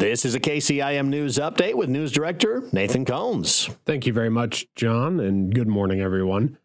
This is a KCIM News Update with News Director Nathan Konz. Thank you very much, John, and good morning, everyone.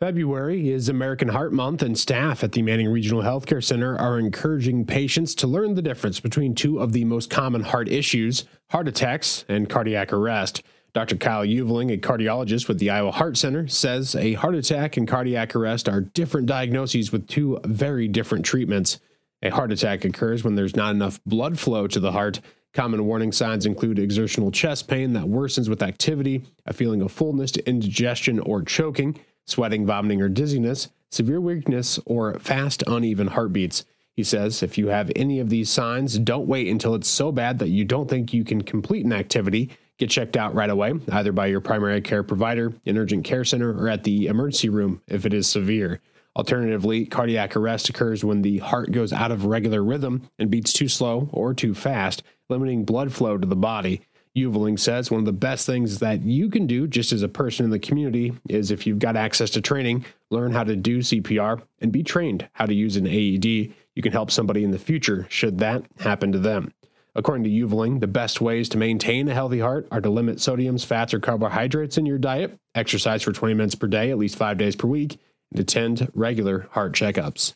February is American Heart Month, and staff at the Manning Regional Healthcare Center are encouraging patients to learn the difference between two of the most common heart issues heart attacks and cardiac arrest. Dr. Kyle Uveling, a cardiologist with the Iowa Heart Center, says a heart attack and cardiac arrest are different diagnoses with two very different treatments. A heart attack occurs when there's not enough blood flow to the heart Common warning signs include exertional chest pain that worsens with activity, a feeling of fullness, indigestion, or choking, sweating, vomiting, or dizziness, severe weakness, or fast, uneven heartbeats. He says if you have any of these signs, don't wait until it's so bad that you don't think you can complete an activity. Get checked out right away, either by your primary care provider, an urgent care center, or at the emergency room if it is severe. Alternatively, cardiac arrest occurs when the heart goes out of regular rhythm and beats too slow or too fast, limiting blood flow to the body. Uveling says one of the best things that you can do just as a person in the community is if you've got access to training, learn how to do CPR and be trained how to use an AED. You can help somebody in the future should that happen to them. According to Uveling, the best ways to maintain a healthy heart are to limit sodiums, fats, or carbohydrates in your diet, exercise for 20 minutes per day, at least five days per week, and attend regular heart checkups.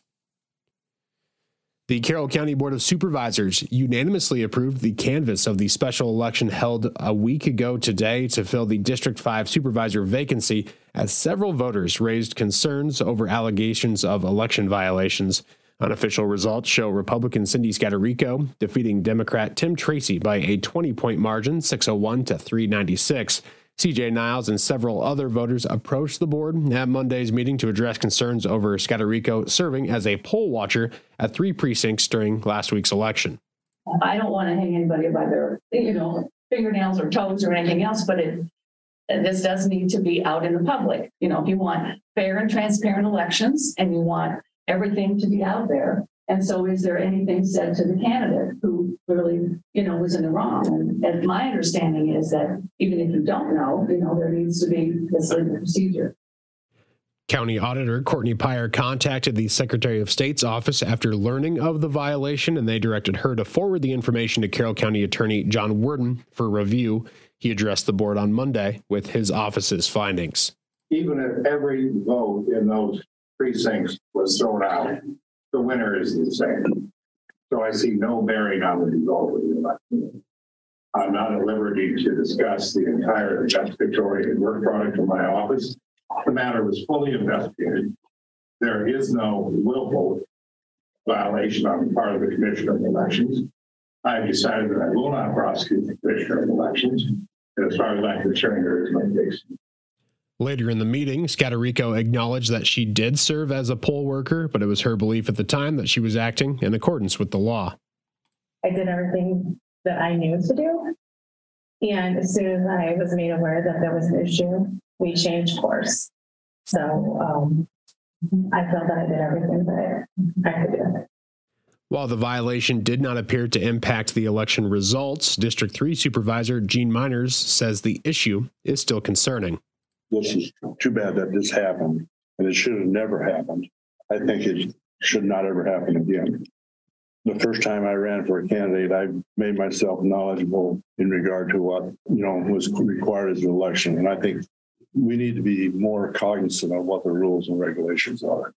The Carroll County Board of Supervisors unanimously approved the canvass of the special election held a week ago today to fill the District 5 supervisor vacancy, as several voters raised concerns over allegations of election violations. Unofficial results show Republican Cindy Scatterico defeating Democrat Tim Tracy by a 20 point margin, 601 to 396. CJ Niles and several other voters approached the board at Monday's meeting to address concerns over Scatterico serving as a poll watcher at three precincts during last week's election. I don't want to hang anybody by their, you know, fingernails or toes or anything else, but it, this does need to be out in the public. You know, if you want fair and transparent elections and you want everything to be out there, and so is there anything said to the candidate who really, you know, was in the wrong? And, and my understanding is that even if you don't know, you know, there needs to be this legal procedure. County Auditor Courtney Pyer contacted the Secretary of State's office after learning of the violation, and they directed her to forward the information to Carroll County Attorney John Werden for review. He addressed the board on Monday with his office's findings. Even if every vote in those precincts was thrown out, the winner is the same. So I see no bearing on the result of the election. I'm not at liberty to discuss the entire investigatory work product of my office. The matter was fully investigated. There is no willful violation on the part of the Commissioner of Elections. I have decided that I will not prosecute the Commissioner of Elections. And as far as I'm concerned, there is no case. Later in the meeting, Scatterico acknowledged that she did serve as a poll worker, but it was her belief at the time that she was acting in accordance with the law. I did everything that I knew to do. And as soon as I was made aware that there was an issue, we changed course. So um, I felt that I did everything that I could do. While the violation did not appear to impact the election results, District 3 Supervisor Gene Meiners says the issue is still concerning this is too bad that this happened and it should have never happened. I think it should not ever happen again. The first time I ran for a candidate, I made myself knowledgeable in regard to what, you know, was required as an election. And I think we need to be more cognizant of what the rules and regulations are.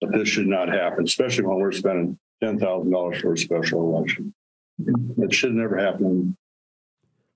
But this should not happen, especially when we're spending $10,000 for a special election. It should never happen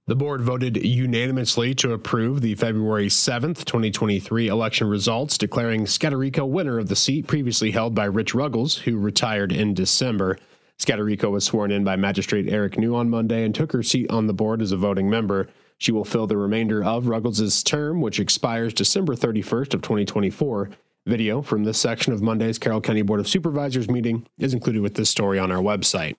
the board voted unanimously to approve the February 7th, 2023 election results, declaring Scatterico winner of the seat previously held by Rich Ruggles, who retired in December. Scatterico was sworn in by Magistrate Eric New on Monday and took her seat on the board as a voting member. She will fill the remainder of Ruggles' term, which expires December 31st of 2024. Video from this section of Monday's Carroll County Board of Supervisors meeting is included with this story on our website.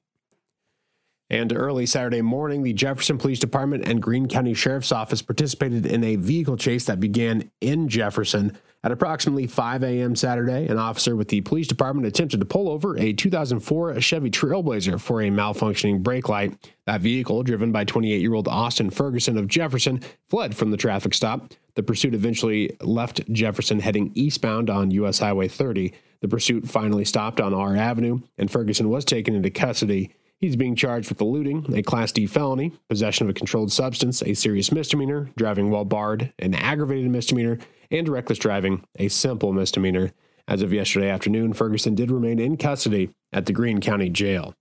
And early Saturday morning, the Jefferson Police Department and Greene County Sheriff's Office participated in a vehicle chase that began in Jefferson. At approximately 5 a.m. Saturday, an officer with the police department attempted to pull over a 2004 Chevy Trailblazer for a malfunctioning brake light. That vehicle, driven by 28 year old Austin Ferguson of Jefferson, fled from the traffic stop. The pursuit eventually left Jefferson heading eastbound on U.S. Highway 30. The pursuit finally stopped on R Avenue, and Ferguson was taken into custody. He's being charged with eluding, a Class D felony, possession of a controlled substance, a serious misdemeanor, driving while barred, an aggravated misdemeanor, and reckless driving, a simple misdemeanor. As of yesterday afternoon, Ferguson did remain in custody at the Greene County Jail.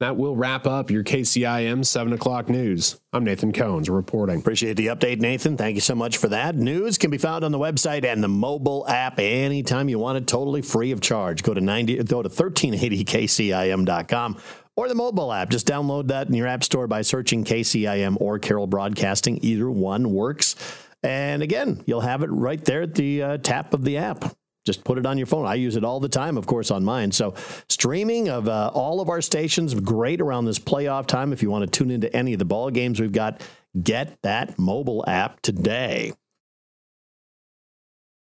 That will wrap up your KCIM 7 o'clock news. I'm Nathan Konz reporting. Appreciate the update, Nathan. Thank you so much for that. News can be found on the website and the mobile app anytime you want it, totally free of charge. Go to 90, go to 1380kcim.com or the mobile app. Just download that in your app store by searching KCIM or Carroll Broadcasting. Either one works. And again, you'll have it right there at the uh, tap of the app. Just put it on your phone. I use it all the time, of course, on mine. So, streaming of uh, all of our stations, great around this playoff time. If you want to tune into any of the ball games we've got, get that mobile app today.